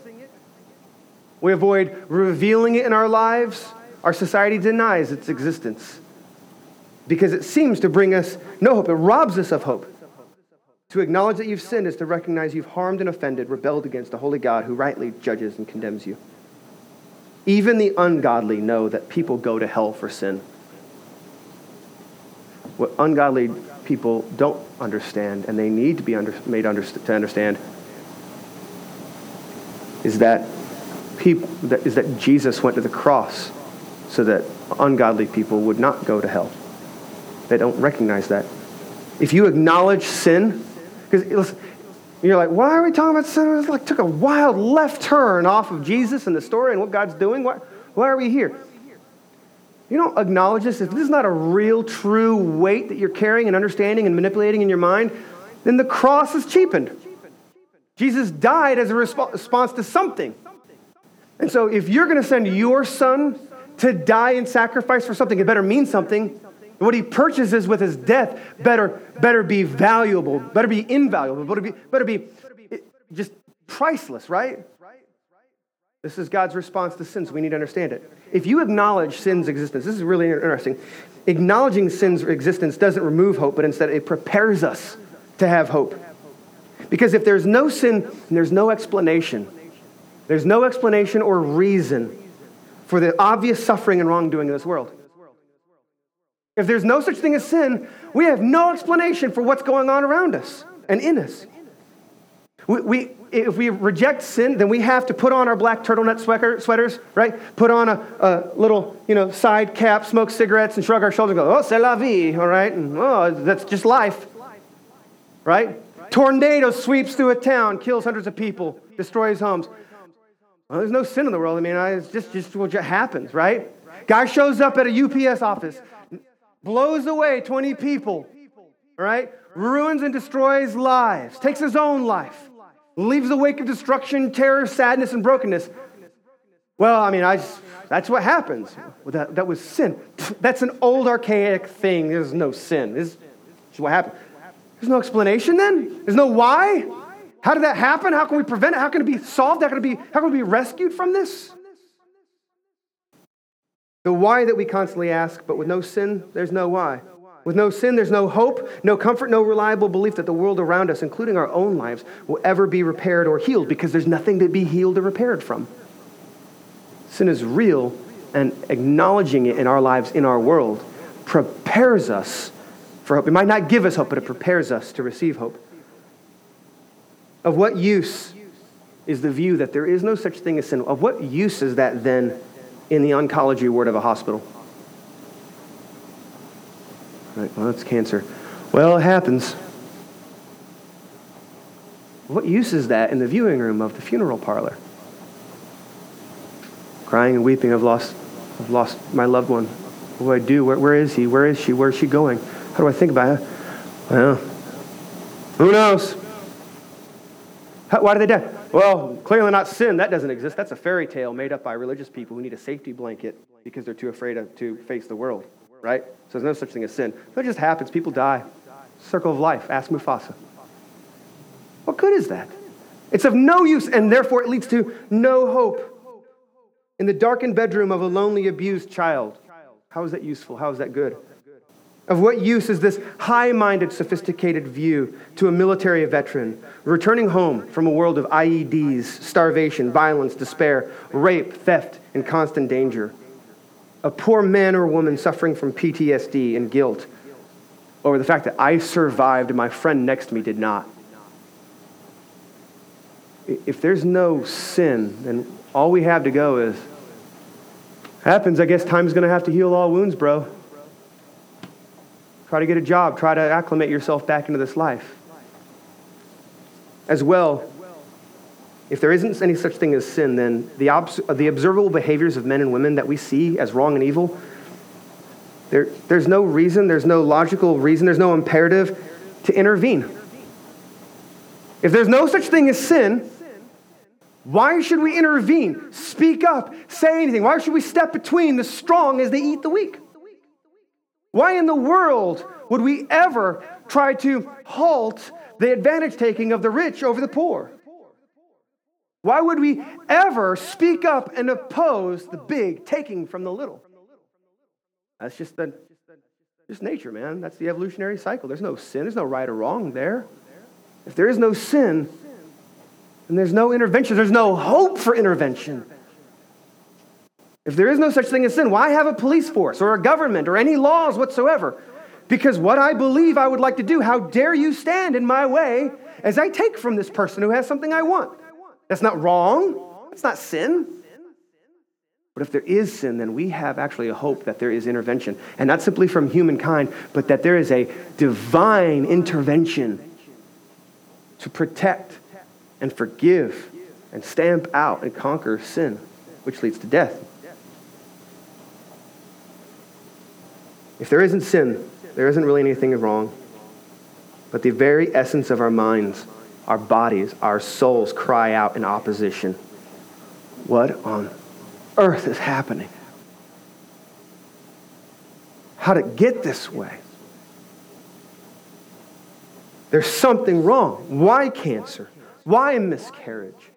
We avoid revealing it in our lives. Our society denies its existence because it seems to bring us no hope. It robs us of hope. To acknowledge that you've sinned is to recognize you've harmed and offended, rebelled against a holy God who rightly judges and condemns you. Even the ungodly know that people go to hell for sin. What ungodly people don't understand, and they need to be under, made under, to understand, is that, people, that, is that Jesus went to the cross so that ungodly people would not go to hell. They don't recognize that. If you acknowledge sin, because you're like, why are we talking about sin? It like took a wild left turn off of Jesus and the story and what God's doing. Why, why are we here? You don't acknowledge this. If this is not a real, true weight that you're carrying and understanding and manipulating in your mind, then the cross is cheapened. Jesus died as a resp- response to something. And so if you're going to send your son to die and sacrifice for something, it better mean something. What he purchases with his death better, better be valuable, better be invaluable, better be, better be just priceless, right? This is God's response to sin, so we need to understand it. If you acknowledge sin's existence, this is really interesting. Acknowledging sin's existence doesn't remove hope, but instead it prepares us to have hope. Because if there's no sin there's no explanation, there's no explanation or reason for the obvious suffering and wrongdoing in this world. If there's no such thing as sin, we have no explanation for what's going on around us and in us. We, we, if we reject sin, then we have to put on our black turtleneck sweater, sweaters, right? Put on a, a, little, you know, side cap, smoke cigarettes, and shrug our shoulders and go, oh, c'est la vie, all right? And, oh, that's just life, right? Tornado sweeps through a town, kills hundreds of people, destroys homes. Well, there's no sin in the world. I mean, it's just, just what happens, right? Guy shows up at a UPS office, blows away 20 people, right? Ruins and destroys lives, takes his own life, leaves a wake of destruction, terror, sadness, and brokenness. Well, I mean, I just, that's what happens. Well, that, that was sin. That's an old, archaic thing. There's no sin. This is what happened. There's no explanation then? There's no why? How did that happen? How can we prevent it? How can it be solved? How can, it be, how can we be rescued from this? The why that we constantly ask, but with no sin, there's no why. With no sin, there's no hope, no comfort, no reliable belief that the world around us, including our own lives, will ever be repaired or healed because there's nothing to be healed or repaired from. Sin is real, and acknowledging it in our lives, in our world, prepares us for hope. It might not give us hope, but it prepares us to receive hope. Of what use is the view that there is no such thing as sin? Of what use is that then in the oncology ward of a hospital? Right, well, that's cancer. Well, it happens. What use is that in the viewing room of the funeral parlor? Crying and weeping, I've lost, I've lost my loved one. What do I do? Where, where is he? Where is she? Where is she going? How do I think about it? Well, who knows? Why did they die? Well, clearly not sin. That doesn't exist. That's a fairy tale made up by religious people who need a safety blanket because they're too afraid of, to face the world, right? So there's no such thing as sin. That just happens. People die. Circle of life. Ask Mufasa. What good is that? It's of no use, and therefore it leads to no hope. In the darkened bedroom of a lonely, abused child, how is that useful? How is that good? Of what use is this high minded, sophisticated view to a military veteran returning home from a world of IEDs, starvation, violence, despair, rape, theft, and constant danger? A poor man or woman suffering from PTSD and guilt over the fact that I survived and my friend next to me did not. If there's no sin, then all we have to go is happens. I guess time's going to have to heal all wounds, bro. Try to get a job. Try to acclimate yourself back into this life. As well, if there isn't any such thing as sin, then the, obs- the observable behaviors of men and women that we see as wrong and evil, there, there's no reason, there's no logical reason, there's no imperative to intervene. If there's no such thing as sin, why should we intervene, speak up, say anything? Why should we step between the strong as they eat the weak? Why in the world would we ever try to halt the advantage taking of the rich over the poor? Why would we ever speak up and oppose the big taking from the little? That's just the just nature, man. That's the evolutionary cycle. There's no sin, there's no right or wrong there. If there is no sin, and there's no intervention, there's no hope for intervention. If there is no such thing as sin, why have a police force or a government or any laws whatsoever? Because what I believe I would like to do, how dare you stand in my way as I take from this person who has something I want? That's not wrong. That's not sin. But if there is sin, then we have actually a hope that there is intervention. And not simply from humankind, but that there is a divine intervention to protect and forgive and stamp out and conquer sin, which leads to death. If there isn't sin, there isn't really anything wrong. But the very essence of our minds our bodies, our souls cry out in opposition. What on earth is happening? How did it get this way? There's something wrong. Why cancer? Why a miscarriage?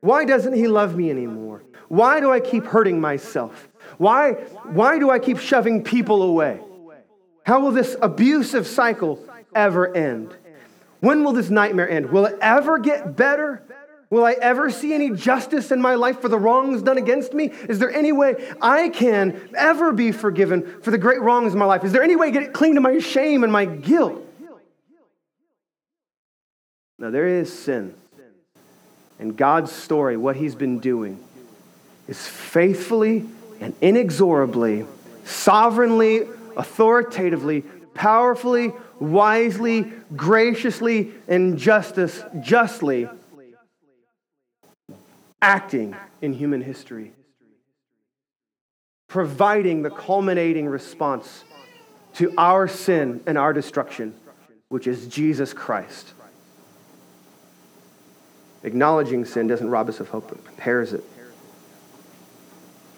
Why doesn't he love me anymore? Why do I keep hurting myself? Why, why do I keep shoving people away? How will this abusive cycle ever end? When will this nightmare end? Will it ever get better? Will I ever see any justice in my life for the wrongs done against me? Is there any way I can ever be forgiven for the great wrongs in my life? Is there any way to get clean to my shame and my guilt? Now, there is sin. And God's story, what He's been doing, is faithfully and inexorably, sovereignly, authoritatively, powerfully, wisely, graciously, and justice, justly acting in human history, providing the culminating response to our sin and our destruction, which is Jesus Christ. Acknowledging sin doesn't rob us of hope, it prepares it.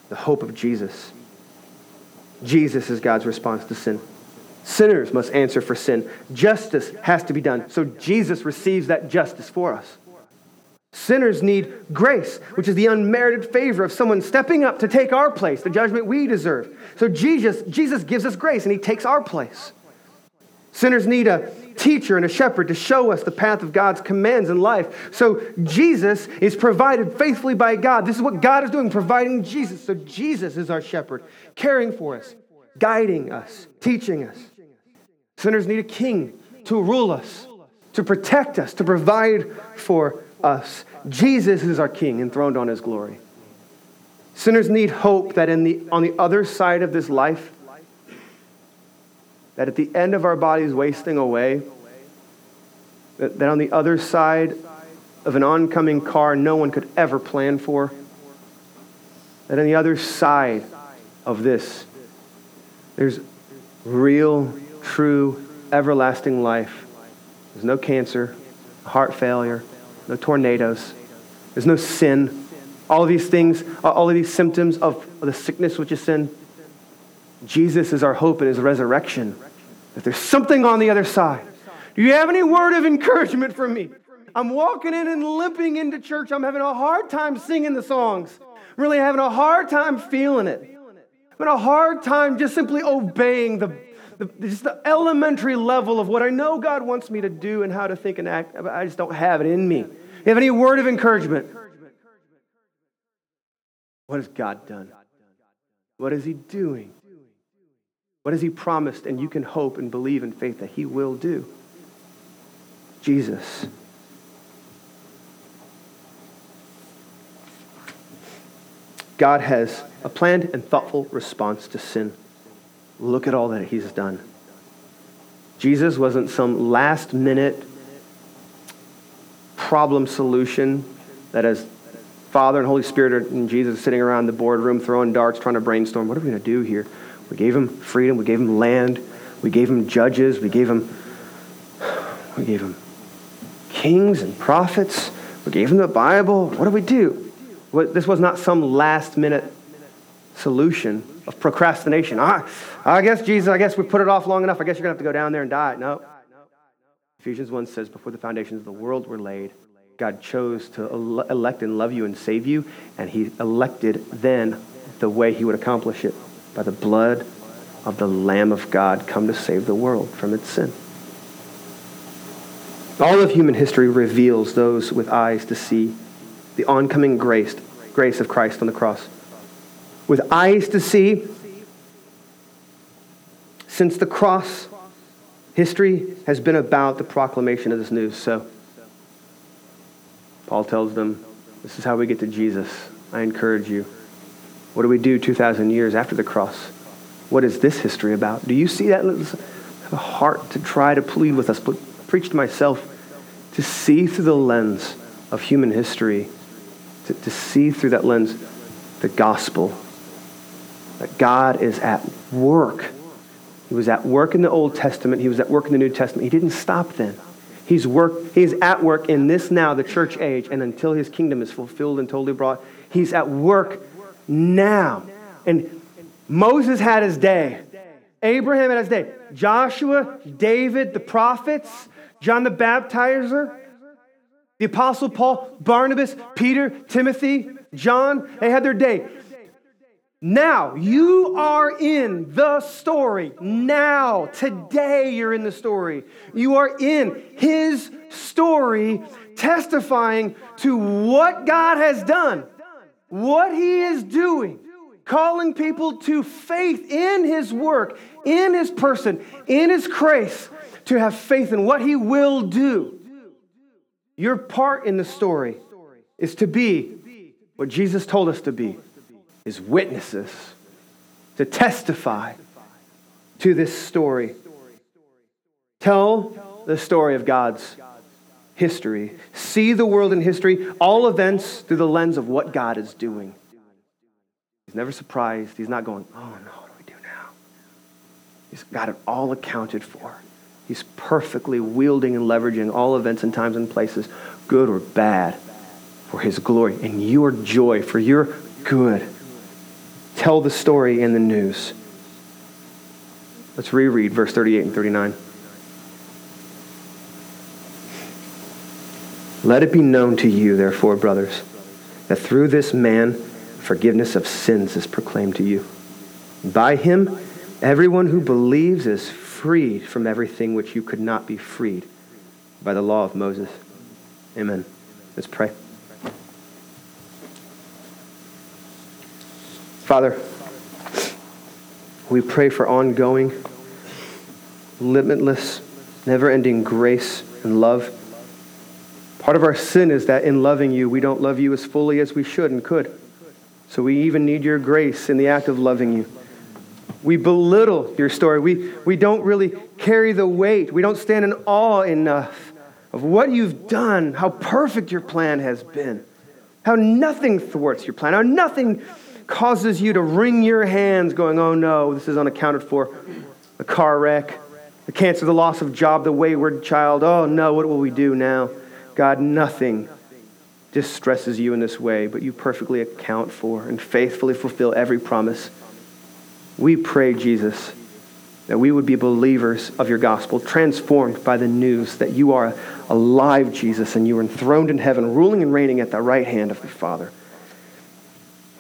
The hope of Jesus. Jesus is God's response to sin. Sinners must answer for sin. Justice has to be done. So Jesus receives that justice for us. Sinners need grace, which is the unmerited favor of someone stepping up to take our place, the judgment we deserve. So Jesus, Jesus gives us grace and he takes our place. Sinners need a teacher and a shepherd to show us the path of God's commands in life. So Jesus is provided faithfully by God. This is what God is doing, providing Jesus. So Jesus is our shepherd, caring for us, guiding us, teaching us. Sinners need a king to rule us, to protect us, to provide for us. Jesus is our king enthroned on his glory. Sinners need hope that in the, on the other side of this life, that at the end of our bodies wasting away, that, that on the other side of an oncoming car no one could ever plan for, that on the other side of this, there's real, true, everlasting life. There's no cancer, heart failure, no tornadoes, there's no sin. All of these things, all of these symptoms of the sickness which is sin, Jesus is our hope in his resurrection that there's something on the other side. Do you have any word of encouragement for me? I'm walking in and limping into church. I'm having a hard time singing the songs. Really having a hard time feeling it. I'm having a hard time just simply obeying the, the, just the elementary level of what I know God wants me to do and how to think and act. I just don't have it in me. You have any word of encouragement? What has God done? What is He doing? What has He promised? And you can hope and believe in faith that He will do. Jesus. God has a planned and thoughtful response to sin. Look at all that He's done. Jesus wasn't some last minute problem solution that as Father and Holy Spirit and Jesus sitting around the boardroom throwing darts, trying to brainstorm, what are we going to do here? We gave him freedom. We gave him land. We gave him judges. We gave him, we gave him kings and prophets. We gave him the Bible. What do we do? This was not some last minute solution of procrastination. I, I guess, Jesus, I guess we put it off long enough. I guess you're going to have to go down there and die. No. Ephesians 1 says, Before the foundations of the world were laid, God chose to elect and love you and save you, and He elected then the way He would accomplish it by the blood of the Lamb of God come to save the world from its sin. All of human history reveals those with eyes to see the oncoming grace, grace of Christ on the cross. With eyes to see, since the cross, history has been about the proclamation of this news. So, Paul tells them, This is how we get to Jesus. I encourage you. What do we do 2,000 years after the cross? What is this history about? Do you see that? A heart to try to plead with us, but preach to myself to see through the lens of human history, to, to see through that lens the gospel, that God is at work. He was at work in the Old Testament, He was at work in the New Testament. He didn't stop then. He's, work, he's at work in this now, the church age, and until his kingdom is fulfilled and totally brought, he's at work now. And Moses had his day. Abraham had his day. Joshua, David, the prophets, John the Baptizer, the Apostle Paul, Barnabas, Peter, Timothy, John, they had their day. Now, you are in the story. Now, today, you're in the story. You are in his story, testifying to what God has done, what he is doing, calling people to faith in his work, in his person, in his grace, to have faith in what he will do. Your part in the story is to be what Jesus told us to be is witnesses to testify to this story. Tell the story of God's history. See the world in history, all events through the lens of what God is doing. He's never surprised. He's not going, oh no, what do we do now? He's got it all accounted for. He's perfectly wielding and leveraging all events and times and places, good or bad, for his glory and your joy, for your good tell the story in the news. Let's reread verse 38 and 39. Let it be known to you, therefore, brothers, that through this man forgiveness of sins is proclaimed to you. By him, everyone who believes is freed from everything which you could not be freed by the law of Moses. Amen. Let's pray. Father, we pray for ongoing, limitless, never ending grace and love. Part of our sin is that in loving you, we don't love you as fully as we should and could. So we even need your grace in the act of loving you. We belittle your story. We, we don't really carry the weight. We don't stand in awe enough of what you've done, how perfect your plan has been, how nothing thwarts your plan, how nothing causes you to wring your hands, going, oh no, this is unaccounted for. A car wreck, the cancer, the loss of job, the wayward child. Oh no, what will we do now? God, nothing distresses you in this way, but you perfectly account for and faithfully fulfill every promise. We pray, Jesus, that we would be believers of your gospel, transformed by the news that you are alive, Jesus, and you are enthroned in heaven, ruling and reigning at the right hand of the Father.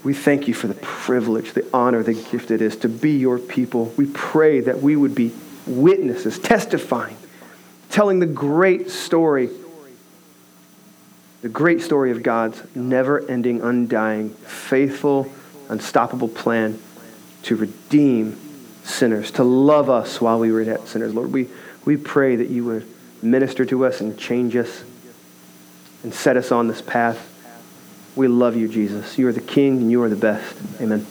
We thank you for the privilege, the honor, the gift it is to be your people. We pray that we would be witnesses, testifying, telling the great story, the great story of God's never ending, undying, faithful, unstoppable plan to redeem sinners, to love us while we were yet sinners. Lord, we, we pray that you would minister to us and change us and set us on this path we love you, Jesus. You are the King and you are the best. Amen.